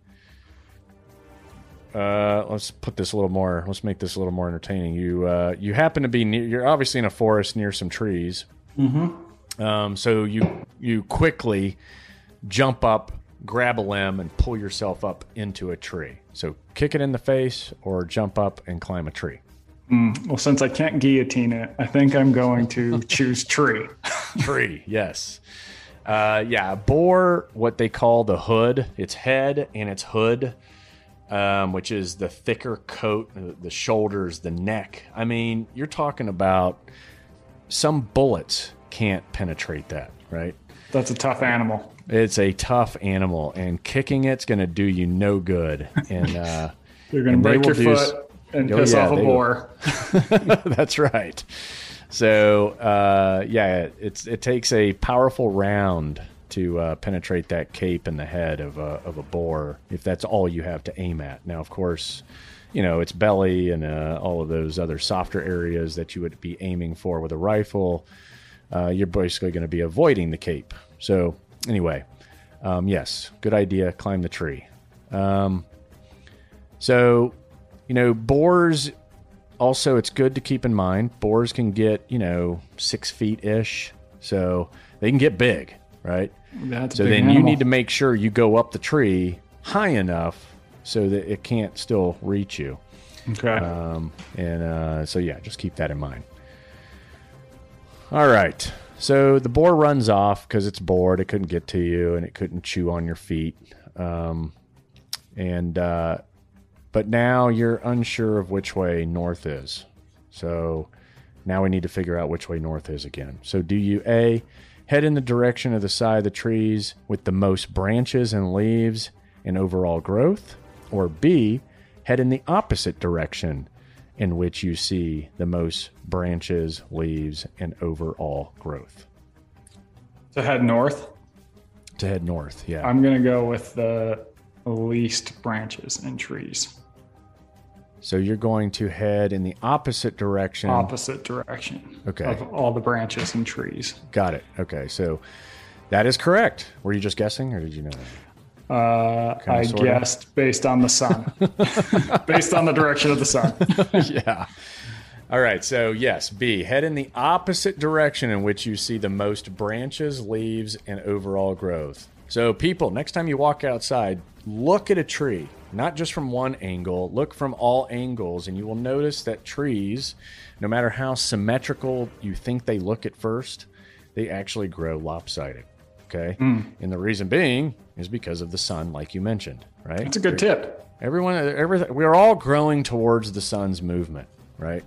uh, let's put this a little more, let's make this a little more entertaining. You, uh, you happen to be near, you're obviously in a forest near some trees. Mm-hmm. Um, so you, you quickly jump up, grab a limb, and pull yourself up into a tree. So kick it in the face or jump up and climb a tree. Well, since I can't guillotine it, I think I'm going to choose tree. tree. Yes. Uh, yeah, boar, what they call the hood, its head and its hood, um, which is the thicker coat, the shoulders, the neck. I mean, you're talking about some bullets can't penetrate that, right? That's a tough animal. It's a tough animal, and kicking it's going to do you no good. And uh, You're going to break your do s- foot and Oh, piss yeah, off a boar. That's right. So uh, yeah, it's it takes a powerful round to uh, penetrate that cape in the head of a of a boar if that's all you have to aim at. Now, of course, you know its belly and uh, all of those other softer areas that you would be aiming for with a rifle. Uh, you're basically going to be avoiding the cape. So anyway, um, yes, good idea. Climb the tree. Um, so you know boars also it's good to keep in mind boars can get you know six feet ish so they can get big right That's so then you need to make sure you go up the tree high enough so that it can't still reach you Okay. um, and uh, so yeah just keep that in mind all right so the boar runs off because it's bored it couldn't get to you and it couldn't chew on your feet um, and uh, but now you're unsure of which way north is. So now we need to figure out which way north is again. So do you A, head in the direction of the side of the trees with the most branches and leaves and overall growth? Or B, head in the opposite direction in which you see the most branches, leaves, and overall growth? to head north, To head north, yeah. I'm going to go with the least branches and trees. So you're going to head in the opposite direction. Opposite direction Okay. of all the branches and trees. Got it. Okay, so that is correct. Were you just guessing, or did you know that? Uh, I sorta? guessed based on the sun, based on the direction of the sun. yeah, All right, so yes, B, head in the opposite direction in which you see the most branches, leaves, and overall growth. So, people, next time you walk outside, look at a tree, not just from one angle, look from all angles, and you will notice that trees, no matter how symmetrical you think they look at first, they actually grow lopsided. Okay. And the reason being is because of the sun, like you mentioned, right? That's a good tip. Everyone, everything, we're all growing towards the sun's movement, right?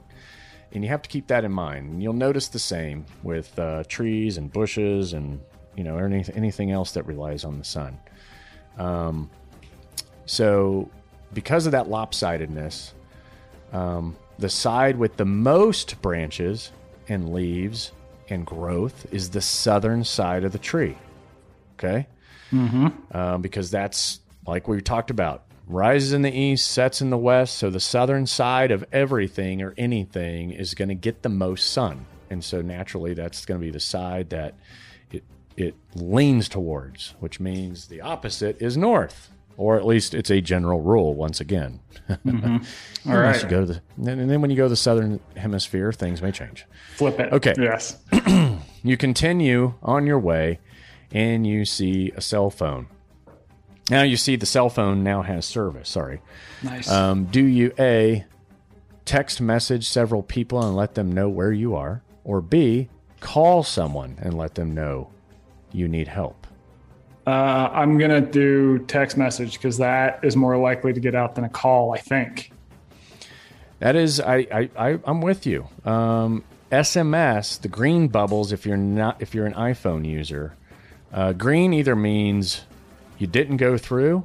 And you have to keep that in mind. And you'll notice the same with uh, trees and bushes and you know anything, anything else that relies on the sun. Um, so, because of that lopsidedness, um, the side with the most branches and leaves and growth is the southern side of the tree. Okay. Um, because that's like we talked about rises in the east, sets in the west. So the southern side of everything or anything is going to get the most sun. And so naturally, that's going to be the side that it, it leans towards, which means the opposite is north. Or at least it's a general rule. Once again, All Unless right. you go to the, and then when you go to the southern hemisphere, things may change. Flip it. Okay. Yes. You continue on your way and you see a cell phone. Now you see the cell phone now has service. Sorry. Nice. Um, do you A, text message several people and let them know where you are? Or B, call someone and let them know you need help? Uh, I'm gonna do text message because that is more likely to get out than a call. I think. That is, I, I, I I'm with you. Um, SMS, the green bubbles. If you're not, if you're an iPhone user, uh, green either means you didn't go through,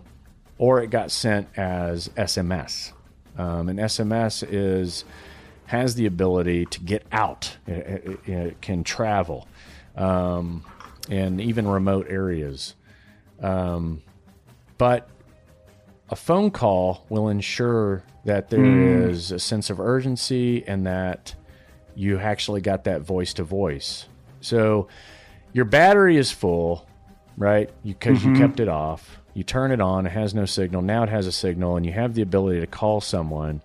or it got sent as SMS. Um, and SMS is has the ability to get out. It, it- it can travel, um, even remote areas. Um, but a phone call will ensure that there is a sense of urgency and that you actually got that voice to voice. So your battery is full, right? Because you, kept it off. You turn it on, it has no signal. Now it has a signal, and you have the ability to call someone.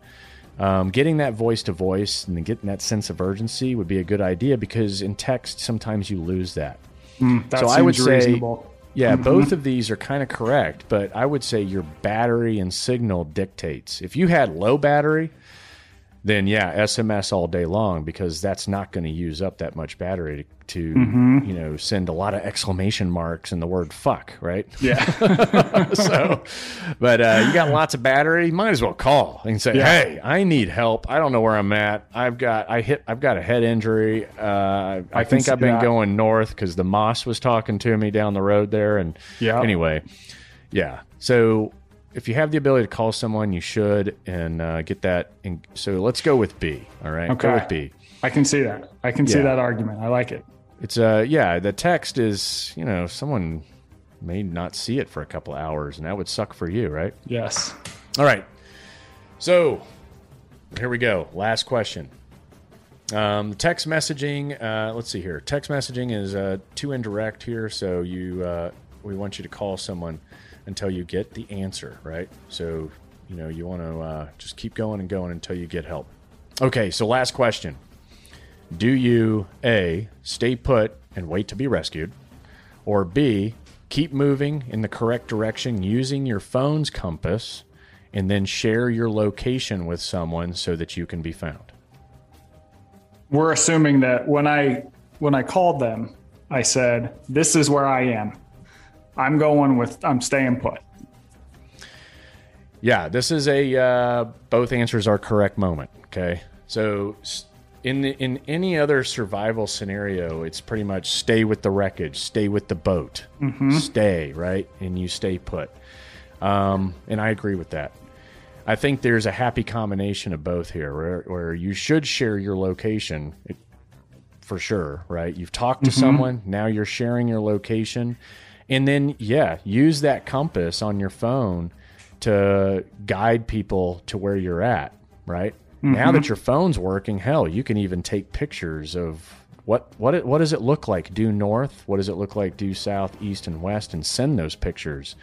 Um, getting that voice to voice and getting that sense of urgency would be a good idea because in text, sometimes you lose that. That So I would say- Yeah, mm-hmm. both of these are kind of correct, but I would say your battery and signal dictates. If you had low battery, then yeah, SMS all day long because that's not going to use up that much battery to, to you know send a lot of exclamation marks and the word fuck, right? Yeah. so, but uh, you got lots of battery, you might as well call and say, Yeah. "Hey, I need help. I don't know where I'm at. I've got I hit I've got a head injury. Uh, I, can think I've been that. going north because the moss was talking to me down the road there. And Yeah. anyway, yeah. So if you have the ability to call someone, you should and uh, get that. In, so let's go with B. All right, go Okay. with B. I can see that. I can see that argument. I like it. It's uh yeah, the text is you know someone may not see it for a couple of hours, and that would suck for you, right? Yes. All right. So here we go. Last question. Um, text messaging. Uh, let's see here. Text messaging is uh, too indirect here, so you uh, we want you to call someone until you get the answer, right? So you know you want to uh, just keep going and going until you get help. Okay. So last question. Do you a stay put and wait to be rescued, or b keep moving in the correct direction using your phone's compass? and then share your location with someone so that you can be found. We're assuming that when I when I called them, I said, "This is where I am. I'm going with. I'm staying put." Yeah, this is a uh, both answers are correct moment. Okay, so in the, in any other survival scenario, it's pretty much stay with the wreckage, stay with the boat, stay right, and you stay put. Um, and I agree with that. I think there's a happy combination of both here, where, where you should share your location it, for sure, right? You've talked to someone, now you're sharing your location, and then yeah, use that compass on your phone to guide people to where you're at, right? Now that your phone's working, hell, you can even take pictures of what what it, what does it look like due north? What does it look like due south, east, and west, and send those pictures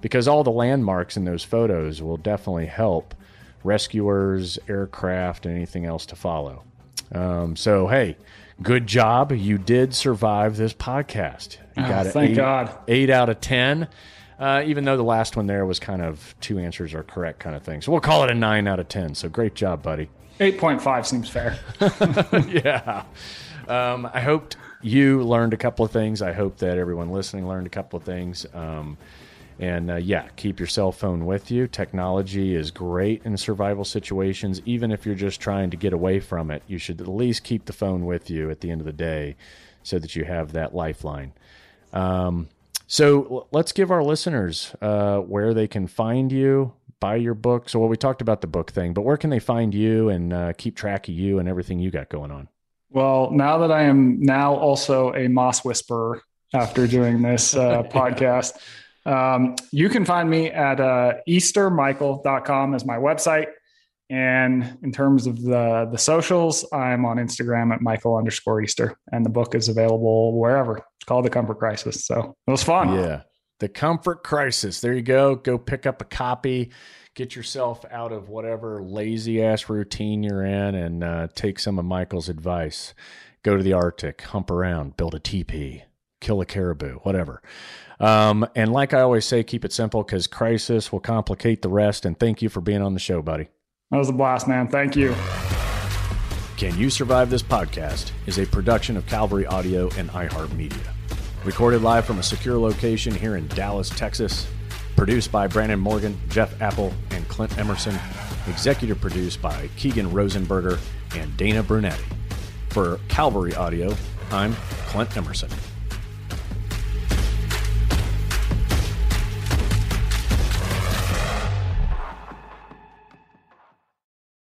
because all the landmarks in those photos will definitely help rescuers, aircraft, and anything else to follow. Um, so, hey, good job. You did survive this podcast. You Oh, got an thank eight, God. eight out of 10. Uh, even though the last one there was kind of two answers are correct kind of thing. So we'll call it a nine out of 10. So great job, buddy. 8.5 seems fair. yeah. Um, I hoped you learned a couple of things. I hope that everyone listening learned a couple of things. Um, and uh, yeah, keep your cell phone with you. Technology is great in survival situations. Even if you're just trying to get away from it, you should at least keep the phone with you at the end of the day so that you have that lifeline. Um, so let's give our listeners uh, where they can find you, buy your book. So, well, we talked about the book thing, but where can they find you and uh, keep track of you and everything you got going on? Well, now that I am now also a moss whisperer after doing this uh, podcast, um, you can find me at uh, eastermichael.com as my website. And in terms of the the socials, I'm on Instagram at Michael underscore Easter, and the book is available wherever. It's called The Comfort Crisis. So it was fun. Yeah. The Comfort Crisis. There you go. Go pick up a copy. Get yourself out of whatever lazy ass routine you're in and uh, take some of Michael's advice. Go to the Arctic, hump around, build a teepee, kill a caribou, whatever. Um, and like I always say, keep it simple because crisis will complicate the rest. And thank you for being on the show, buddy. That was a blast, man. Thank you. Can You Survive This Podcast is a production of Cavalry Audio and iHeartMedia. Recorded live from a secure location here in Dallas, Texas. Produced by Brandon Morgan, Jeff Apple, and Clint Emerson. Executive produced by Keegan Rosenberger and Dana Brunetti. For Cavalry Audio, I'm Clint Emerson.